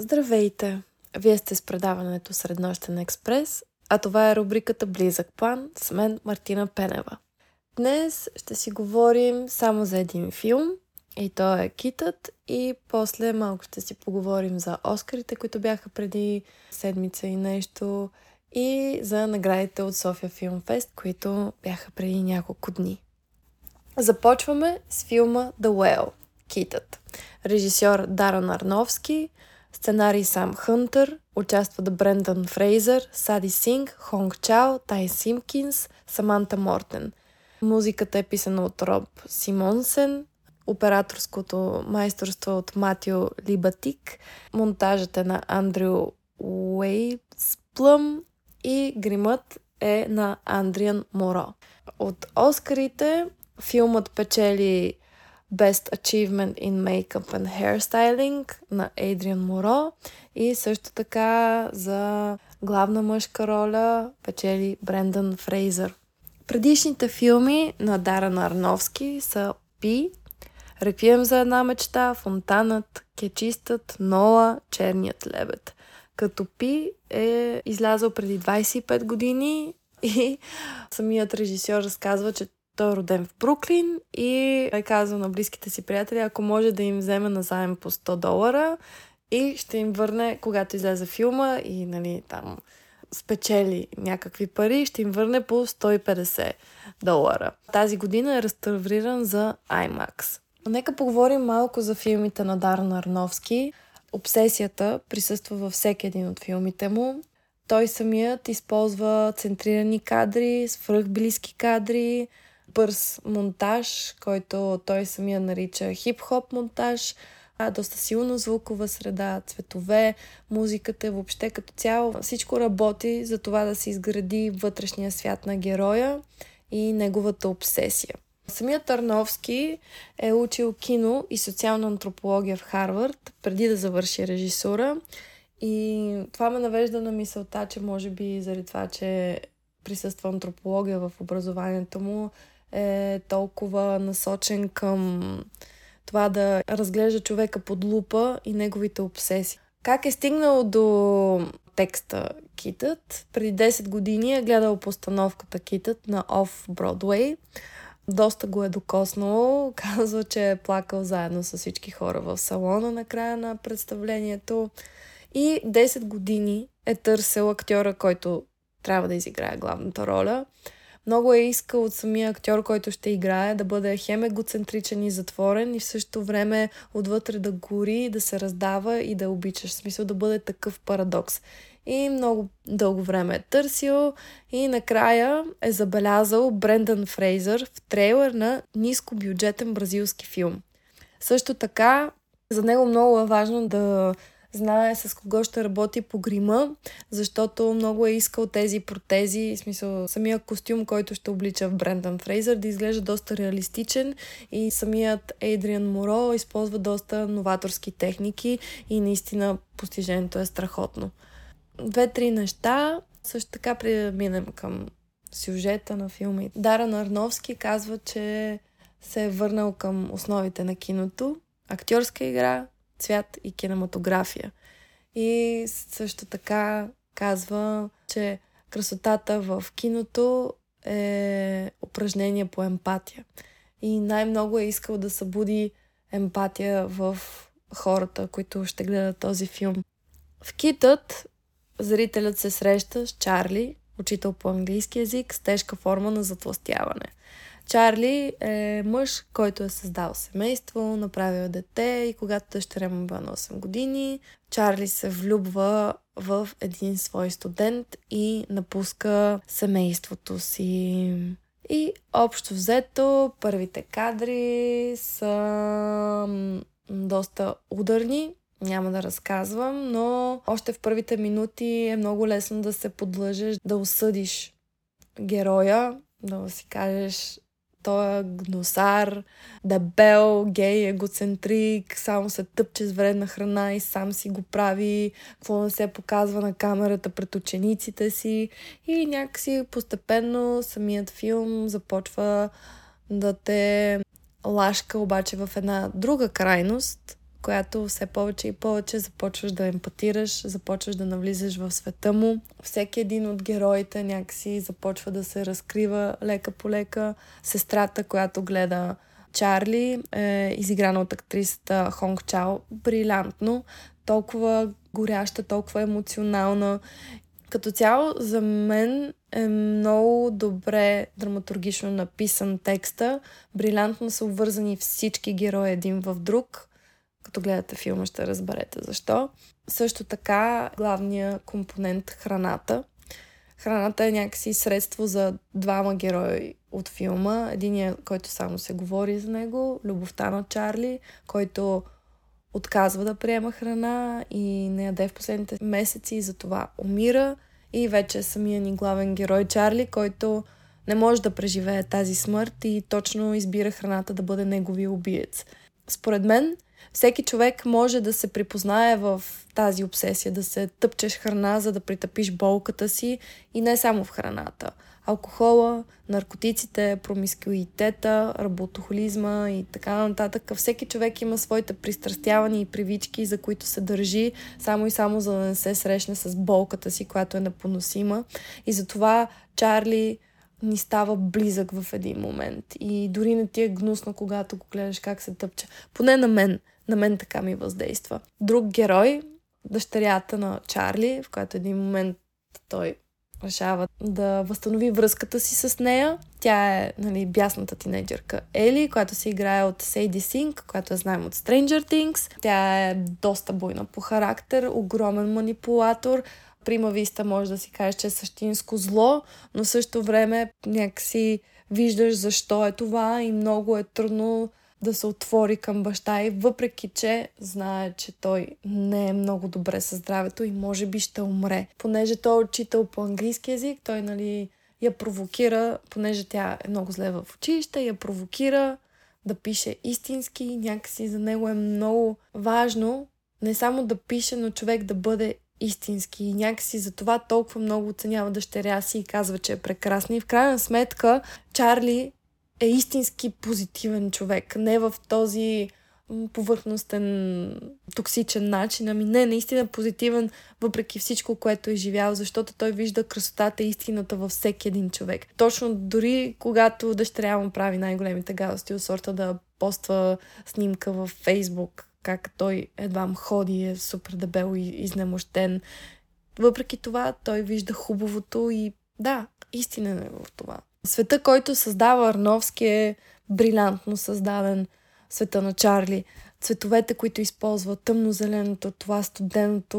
Здравейте! Вие сте с предаването Среднощен експрес, а това е рубриката Близък план с мен Мартина Пенева. Днес ще си говорим само за един филм и то е Китът и после малко ще си поговорим за Оскарите, които бяха преди седмица и нещо и за наградите от София Филм Фест, които бяха преди няколко дни. Започваме с филма The Whale – Китът. Режисьор Даран Арновски – Сценарий Сам Хънтър, участват Брендан Фрейзър, Сади Синг, Хонг Чао, Тай Симкинс, Саманта Мортен. Музиката е писана от Роб Симонсен, операторското майсторство от Матио Либатик, монтажът е на Андрю Уейсплъм и гримът е на Андриан Моро. От Оскарите филмът печели Best Achievement in Makeup and Hairstyling на Adrian Моро и също така за главна мъжка роля печели Брендан Фрейзър. Предишните филми на Дара Нарновски са Пи, Реквием за една мечта, Фонтанът, Кечистът, Нола, Черният лебед. Като Пи е излязъл преди 25 години и самият режисьор разказва, че той е роден в Бруклин и е казал на близките си приятели, ако може да им вземе назаем по 100 долара и ще им върне, когато излезе филма и нали, там спечели някакви пари, ще им върне по 150 долара. Тази година е реставриран за IMAX. Нека поговорим малко за филмите на Дарн Арновски. Обсесията присъства във всеки един от филмите му. Той самият използва центрирани кадри, свръхблизки кадри, бърз монтаж, който той самия нарича хип-хоп монтаж, а, доста силна звукова среда, цветове, музиката, въобще като цяло. Всичко работи за това да се изгради вътрешния свят на героя и неговата обсесия. Самият Тарновски е учил кино и социална антропология в Харвард, преди да завърши режисура. И това ме навежда на мисълта, че може би заради това, че присъства антропология в образованието му, е толкова насочен към това да разглежда човека под лупа и неговите обсесии. Как е стигнал до текста Китът? Преди 10 години е гледал постановката Китът на Off Broadway. Доста го е докоснало. Казва, че е плакал заедно с всички хора в салона на края на представлението. И 10 години е търсил актьора, който трябва да изиграе главната роля. Много е искал от самия актьор, който ще играе, да бъде хем егоцентричен и затворен и в същото време отвътре да гори, да се раздава и да обичаш. В смисъл да бъде такъв парадокс. И много дълго време е търсил и накрая е забелязал Брендан Фрейзър в трейлер на нискобюджетен бразилски филм. Също така, за него много е важно да знае с кого ще работи по грима, защото много е искал тези протези, в смисъл самия костюм, който ще облича в Брендан Фрейзър, да изглежда доста реалистичен и самият Ейдриан Моро използва доста новаторски техники и наистина постижението е страхотно. Две-три неща, също така преминем към сюжета на филма. Дара Нарновски казва, че се е върнал към основите на киното, актьорска игра, цвят и кинематография. И също така казва, че красотата в киното е упражнение по емпатия. И най-много е искал да събуди емпатия в хората, които ще гледат този филм. В Китът зрителят се среща с Чарли, учител по английски язик, с тежка форма на затластяване. Чарли е мъж, който е създал семейство, направил е дете и когато дъщеря му била на 8 години, Чарли се влюбва в един свой студент и напуска семейството си. И общо взето, първите кадри са доста ударни, няма да разказвам, но още в първите минути е много лесно да се подлъжеш, да осъдиш героя, да си кажеш той е гносар, дебел, гей, егоцентрик, само се тъпче с вредна храна и сам си го прави, какво не се показва на камерата пред учениците си. И някакси постепенно самият филм започва да те лашка обаче в една друга крайност, която все повече и повече започваш да емпатираш, започваш да навлизаш в света му. Всеки един от героите някакси започва да се разкрива лека по лека. Сестрата, която гледа Чарли, е изиграна от актрисата Хонг Чао брилянтно, толкова горяща, толкова емоционална. Като цяло, за мен е много добре драматургично написан текста. Брилянтно са обвързани всички герои един в друг. Като гледате филма ще разберете защо. Също така главният компонент храната. Храната е някакси средство за двама герои от филма. Единият, който само се говори за него, любовта на Чарли, който отказва да приема храна и не яде в последните месеци и затова умира. И вече самия ни главен герой Чарли, който не може да преживее тази смърт и точно избира храната да бъде негови убиец. Според мен, всеки човек може да се припознае в тази обсесия, да се тъпчеш храна, за да притъпиш болката си и не само в храната. Алкохола, наркотиците, промискуитета, работохолизма и така нататък. Всеки човек има своите пристрастявания и привички, за които се държи, само и само за да не се срещне с болката си, която е непоносима. И затова Чарли ни става близък в един момент. И дори не ти е гнусно, когато го гледаш как се тъпче. Поне на мен. На мен така ми въздейства. Друг герой, дъщерята на Чарли, в която един момент той решава да възстанови връзката си с нея. Тя е нали, бясната тинейджърка Ели, която се играе от Сейди Синг, която я знаем от Stranger Things. Тя е доста буйна по характер, огромен манипулатор. Прима Виста може да си кажеш, че е същинско зло, но в същото време някакси виждаш защо е това и много е трудно да се отвори към баща и въпреки, че знае, че той не е много добре със здравето и може би ще умре. Понеже той е учител по английски язик, той нали я провокира, понеже тя е много зле в училище, я провокира да пише истински. Някакси за него е много важно не само да пише, но човек да бъде истински. И някакси за това толкова много оценява дъщеря си и казва, че е прекрасна. И в крайна сметка Чарли е истински позитивен човек. Не в този повърхностен, токсичен начин. Ами не, наистина позитивен, въпреки всичко, което е живял, защото той вижда красотата и истината във всеки един човек. Точно дори когато дъщеря му прави най-големите гадости от сорта да поства снимка във Фейсбук, как той едва ходи, е супер дебел и изнемощен. Въпреки това, той вижда хубавото и да, истина е в това. Света, който създава Арновски е брилянтно създаден. Света на Чарли. Цветовете, които използва, тъмнозеленото, това студеното,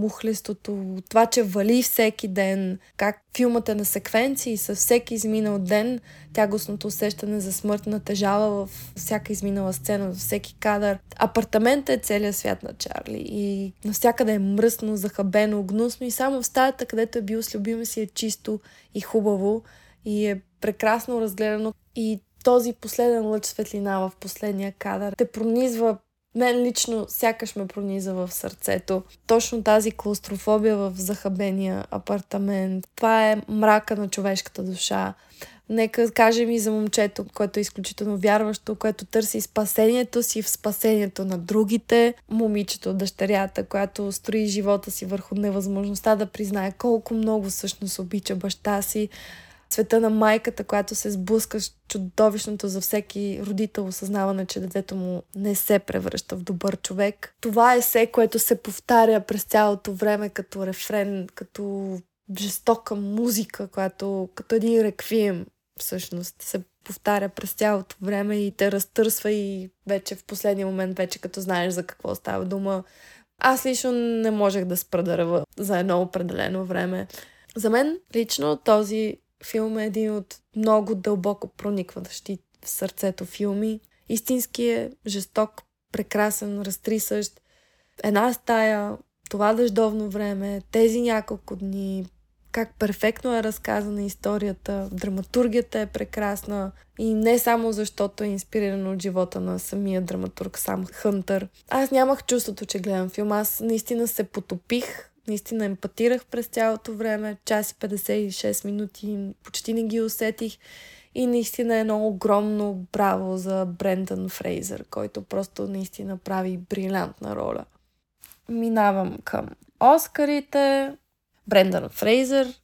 мухлестото, това, че вали всеки ден, как филмът е на секвенции с всеки изминал ден, тягостното усещане за смърт натежава в всяка изминала сцена, във всеки кадър. Апартаментът е целият свят на Чарли и навсякъде е мръсно, захабено, гнусно и само в стаята, където е бил с любима си е чисто и хубаво и е прекрасно разгледано и този последен лъч светлина в последния кадър те пронизва мен лично сякаш ме прониза в сърцето. Точно тази клаустрофобия в захабения апартамент. Това е мрака на човешката душа. Нека кажем и за момчето, което е изключително вярващо, което търси спасението си в спасението на другите. Момичето, дъщерята, която строи живота си върху невъзможността да признае колко много всъщност обича баща си света на майката, която се сблъска с чудовищното за всеки родител осъзнаване, че детето му не се превръща в добър човек. Това е все, което се повтаря през цялото време като рефрен, като жестока музика, която като един реквием всъщност се повтаря през цялото време и те разтърсва и вече в последния момент, вече като знаеш за какво става дума, аз лично не можех да спра да за едно определено време. За мен лично този филм е един от много дълбоко проникващи в сърцето филми. Истински е жесток, прекрасен, разтрисъщ. Една стая, това дъждовно време, тези няколко дни, как перфектно е разказана историята, драматургията е прекрасна и не само защото е инспирирана от живота на самия драматург Сам Хънтър. Аз нямах чувството, че гледам филм, аз наистина се потопих Наистина емпатирах през цялото време, час и 56 минути, почти не ги усетих. И наистина е едно огромно браво за Брендан Фрейзър, който просто наистина прави брилянтна роля. Минавам към Оскарите. Брендан Фрейзър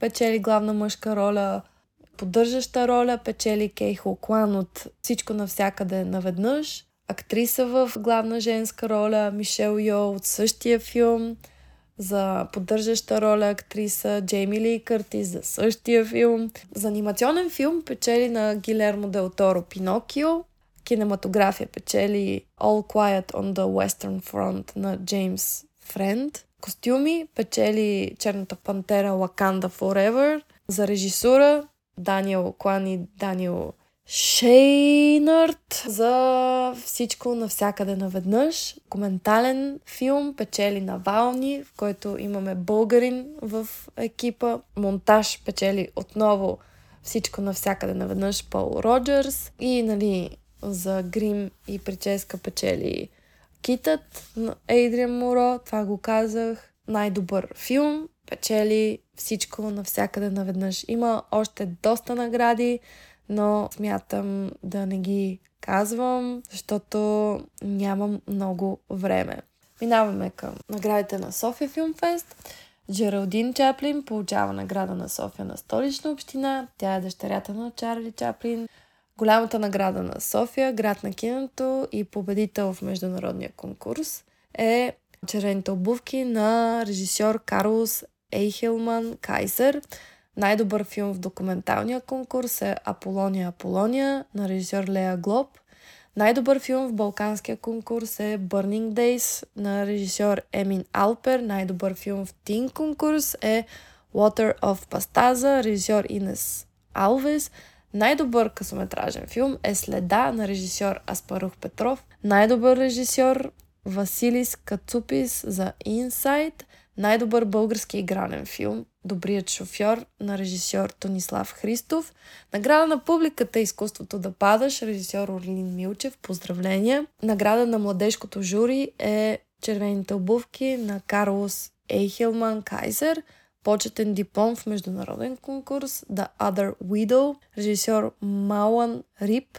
печели главна мъжка роля, поддържаща роля печели Кей Хоклан от Всичко навсякъде наведнъж, актриса в главна женска роля Мишел Йо от същия филм, за поддържаща роля актриса Джейми Ли Къртис за същия филм. За анимационен филм печели на Гилермо Дел Торо Пинокио. Кинематография печели All Quiet on the Western Front на Джеймс Френд. Костюми печели Черната пантера Wakanda Forever. За режисура Даниел Клан и Даниел Шейнърт за всичко навсякъде наведнъж. Коментален филм печели на Вални, в който имаме българин в екипа. Монтаж печели отново всичко навсякъде наведнъж Пол Роджерс. И нали, за грим и прическа печели Китът на Ейдриан Моро. Това го казах. Най-добър филм печели всичко навсякъде наведнъж. Има още доста награди но смятам да не ги казвам, защото нямам много време. Минаваме към наградите на София Филмфест. Джералдин Чаплин получава награда на София на столична община. Тя е дъщерята на Чарли Чаплин. Голямата награда на София, град на киното и победител в международния конкурс е червените обувки на режисьор Карлос Ейхелман Кайсер. Най-добър филм в документалния конкурс е Аполония Аполония на режисьор Лея Глоб. Най-добър филм в Балканския конкурс е Burning Days на режисьор Емин Алпер. Най-добър филм в Тин конкурс е Water of Pastaza, режисьор Инес Алвес. Най-добър късометражен филм е Следа на режисьор Аспарух Петров. Най-добър режисьор Василис Кацупис за Инсайт. Най-добър български игрален филм Добрият шофьор на режисьор Тонислав Христов. Награда на публиката Изкуството да падаш, режисьор Орлин Милчев. Поздравления! Награда на младежкото жури е Червените обувки на Карлос Ейхелман Кайзер. Почетен диплом в международен конкурс The Other Widow, режисьор Малан Рип.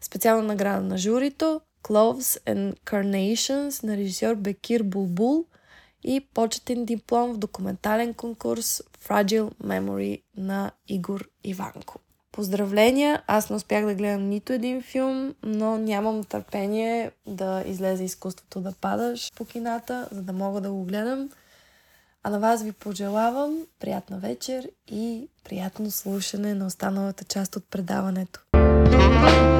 Специална награда на журито Cloves and Carnations на режисьор Бекир Булбул – и почетен диплом в документален конкурс Fragile Memory на Игор Иванко. Поздравления! Аз не успях да гледам нито един филм, но нямам търпение да излезе изкуството да падаш по кината, за да мога да го гледам. А на вас ви пожелавам приятна вечер и приятно слушане на останалата част от предаването. thank you